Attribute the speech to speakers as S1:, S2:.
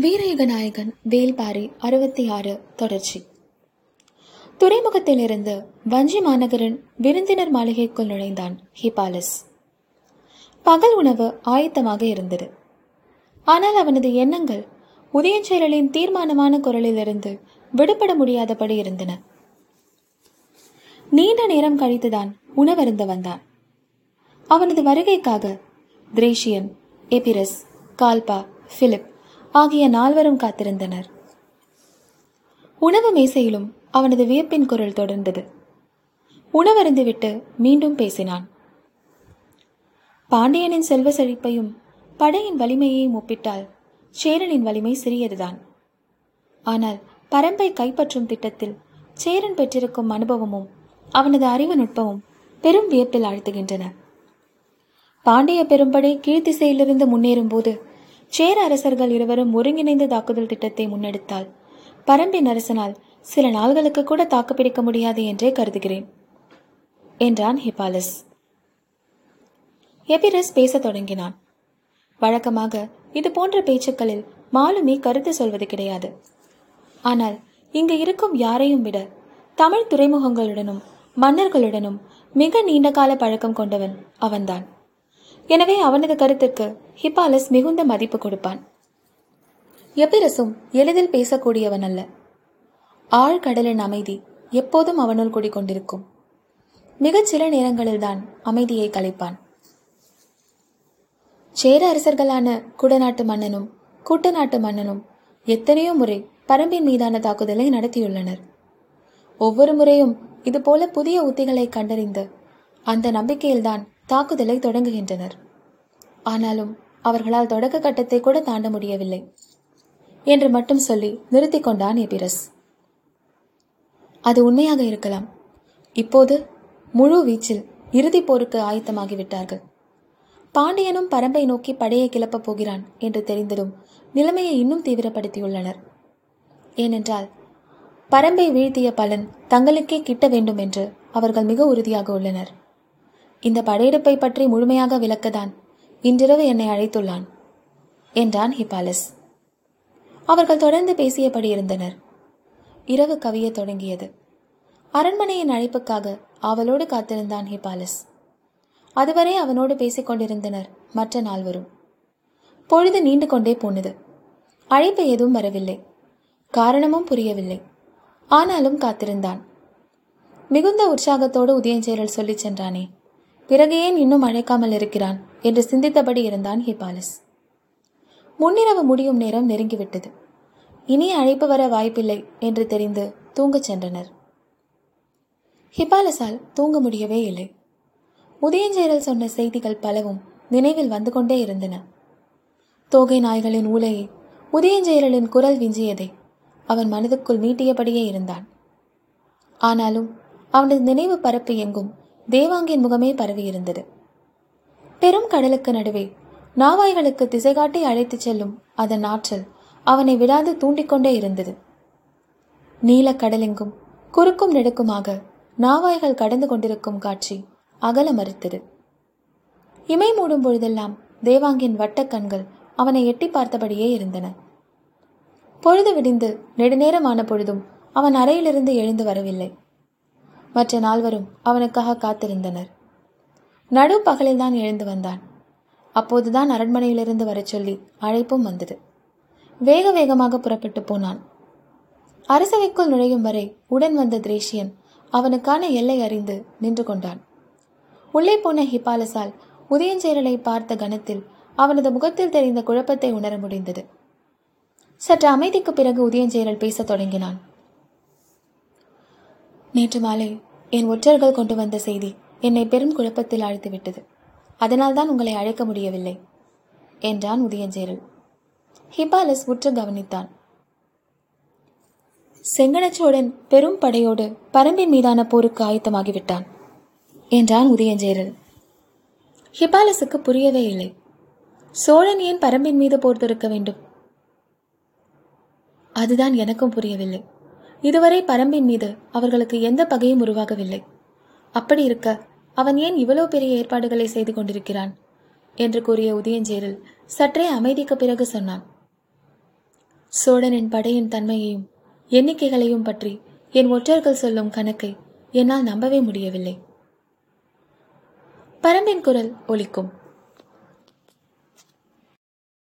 S1: வீரயுகநாயகன் வேல்பாரி அறுபத்தி ஆறு தொடர்ச்சி. துறைமுகத்திலிருந்து வஞ்சி மாநகரின் விருந்தினர் மாளிகைக்குள் நுழைந்தான் ஹிபாலஸ். பகல் உணவு ஆயத்தமாக இருந்தது. ஆனால் அவனது எண்ணங்கள் உதயஞ்செயலின் தீர்மானமான குரலிலிருந்து விடுபட முடியாதபடி இருந்தன. நீண்ட நேரம் கழித்துதான் உணவருந்த வந்தான். அவனது வருகைக்காக திரேஷியன் எபிரஸ் கால்பா பிலிப் ஆகிய நால்வரும் காத்திருந்தனர். உணவு மேசையிலும் அவனது வியப்பின் குரல் தொடர்ந்தது. உணவருந்துவிட்டு மீண்டும் பேசினான். பாண்டியனின் செல்வ செழிப்பையும் படையின் வலிமையையும் ஒப்பிட்டால் சேரனின் வலிமை சிறியதுதான். ஆனால் பரம்பை கைப்பற்றும் திட்டத்தில் சேரன் பெற்றிருக்கும் அனுபவமும் அவனது அறிவு நுட்பமும் பெரும் வியப்பில் ஆழ்த்துகின்றன. பாண்டிய பெரும்படை கீழ்த்திசையிலிருந்து முன்னேறும் போது சேர அரசர்கள் இருவரும் ஒருங்கிணைந்த தாக்குதல் திட்டத்தை முன்னெடுத்தால் பரம்பின் அரசனால் சில நாள்களுக்கு கூட தாக்குப்பிடிக்க முடியாது என்றே கருதுகிறேன் என்றான் ஹிபாலஸ். எபிரஸ் பேசத் தொடங்கினான். வழக்கமாக இது போன்ற பேச்சுக்களில் மாலுமி கருத்து சொல்வது கிடையாது. ஆனால் இங்கு இருக்கும் யாரையும் விட தமிழ் துறைமுகங்களுடனும் மன்னர்களுடனும் மிக நீண்ட கால பழக்கம் கொண்டவன் அவன்தான். எனவே அவனது கருத்துக்கு ஹிப்பாலஸ் மிகுந்த மதிப்பு கொடுப்பான். எபிரசும் எளிதில் பேசக்கூடியவன் அல்ல. ஆழ்கடலின் அமைதி எப்போதும் அவனுள் குடிக்கொண்டிருக்கும் மிகச் சில நேரங்களில்தான் அமைதியை கலைப்பான். சேர அரசர்களான குடநாட்டு மன்னனும் கூட்டநாட்டு மன்னனும் எத்தனையோ முறை பரம்பின் மீதான தாக்குதலை நடத்தியுள்ளனர். ஒவ்வொரு முறையும் இதுபோல புதிய உத்திகளை கண்டறிந்து அந்த நம்பிக்கையில்தான் தாக்குதலை தொடங்குகின்றனர். ஆனாலும் அவர்களால் தொடக்க கட்டத்தை கூட தாண்ட முடியவில்லை. என்று மட்டும் சொல்லி நிறுத்திக் கொண்டான் எபிரஸ். அது உண்மையாக இருக்கலாம். இப்போது முழு வீச்சில் இறுதிப் போருக்கு ஆயத்தமாகிவிட்டார்கள். பாண்டியனும் பரம்பை நோக்கி படையை கிளப்பப் போகிறான் என்று தெரிந்ததும் நிலைமையை இன்னும் தீவிரப்படுத்தியுள்ளனர். ஏனென்றால் பரம்பை வீழ்த்திய பலன் தங்களுக்கே கிட்ட வேண்டும் என்று அவர்கள் மிக உறுதியாக உள்ளனர். இந்த படையெடுப்பை பற்றி முழுமையாக விளக்கத்தான் இன்றிரவு என்னை அழைத்துள்ளான் என்றான் ஹிபாலஸ் அவர்கள் தொடர்ந்து பேசியபடி இருந்தனர். இரவு கவிய தொடங்கியது. அரண்மனையின் அழைப்புக்காக அவளோடு காத்திருந்தான் ஹிபாலஸ் அதுவரை அவனோடு பேசிக் கொண்டிருந்தனர் மற்ற நால்வரும். பொழுது நீண்டு கொண்டே போனது. அழைப்பு எதுவும் வரவில்லை. காரணமும் புரியவில்லை. ஆனாலும் காத்திருந்தான். மிகுந்த உற்சாகத்தோடு உதயஞ்சேரல் சொல்லிச் சென்றானே. பிறகு ஏன் இன்னும் அழைக்காமல் இருக்கிறான்? என்று சிந்தித்தபடி இருந்தான் ஹிபாலஸ். முன்னிரவு முடியும் நேரம் நெருங்கிவிட்டது. இனி அழைப்பு வர வாய்ப்பில்லை என்று தெரிந்து தூங்கச் சென்றனர். ஹிபாலஸால் தூங்க முடியவே இல்லை. உதயஞ்சேரல் சொன்ன செய்திகள் பலவும் நினைவில் வந்து கொண்டே இருந்தன. தோகை நாய்களின் ஊலையை உதயஞ்சேரலின் குரல் விஞ்சியதை அவன் மனதுக்குள் மீட்டியபடியே இருந்தான். ஆனாலும் அவனது நினைவு பரப்பு எங்கும் தேவாங்கின் முகமே பரவியிருந்தது பெரும் கடலுக்கு நடுவே நாவாய்களுக்கு திசைகாட்டி அழைத்துச் செல்லும் அதன் ஆற்றல் அவனை விடாது தூண்டிக்கொண்டே இருந்தது. நீலக் கடலெங்கும் குறுக்கும் நெடுக்குமாக நாவாய்கள் கடந்து கொண்டிருக்கும் காட்சி அகல மறுத்தது. இமை மூடும் பொழுதெல்லாம் தேவாங்கின் வட்டக் கண்கள் அவனை எட்டி பார்த்தபடியே இருந்தன. பொழுது விடிந்து நெடுநேரமான பொழுதும் அவன் அறையிலிருந்து எழுந்து வரவில்லை. மற்ற நால்வரும் அவனுக்காக காத்திருந்தனர். நடு பகலில்தான் எழுந்து வந்தான். அப்போதுதான் அரண்மனையிலிருந்து வரச் சொல்லி அழைப்பும் வந்தது. வேக வேகமாக புறப்பட்டு போனான். அரசவைக்குள் நுழையும் வரை உடன் வந்த திரேஷியன் அவனுக்கான எல்லை அறிந்து நின்று கொண்டான். உள்ளே போன ஹிபாலசால் உதயஞ்சேரலை பார்த்த கணத்தில் அவனது முகத்தில் தெரிந்த குழப்பத்தை உணர முடிந்தது. சற்று அமைதிக்கு பிறகு உதயஞ்சேரல் பேசத் தொடங்கினான். நேற்று மாலை என் ஒற்றர்கள் கொண்டு வந்த செய்தி என்னை பெரும் குழப்பத்தில் ஆழ்த்திவிட்டது அதனால்தான் உங்களை அழைக்க முடியவில்லை என்றான் உதயஞ்சேரல் ஹிபாலஸ் உற்று கவனித்தான். செங்கனச்சோழன் பெரும் படையோடு பரம்பின் மீதான போருக்கு ஆயத்தமாகிவிட்டான் என்றான் உதயஞ்சேரல் ஹிபாலஸுக்கு புரியவே இல்லை. சோழன் ஏன் பரம்பின் மீது போர் தொடுக்க வேண்டும்? அதுதான் எனக்கும் புரியவில்லை. இதுவரை பரம்பின் மீது அவர்களுக்கு எந்த பகையும் உருவாகவில்லை. அப்படி இருக்க அவன் ஏன் இவ்வளவு பெரிய ஏற்பாடுகளை செய்து கொண்டிருக்கிறான்? என்று கூறிய உதயஞ்சேரல் சற்றே அமைதிக்கு பிறகு சொன்னான். சோழனின் படையின் தன்மையையும் எண்ணிக்கைகளையும் பற்றி என் ஒற்றர்கள் சொல்லும் கணக்கை என்னால் நம்பவே முடியவில்லை. பரம்பின் குரல் ஒலிக்கும்.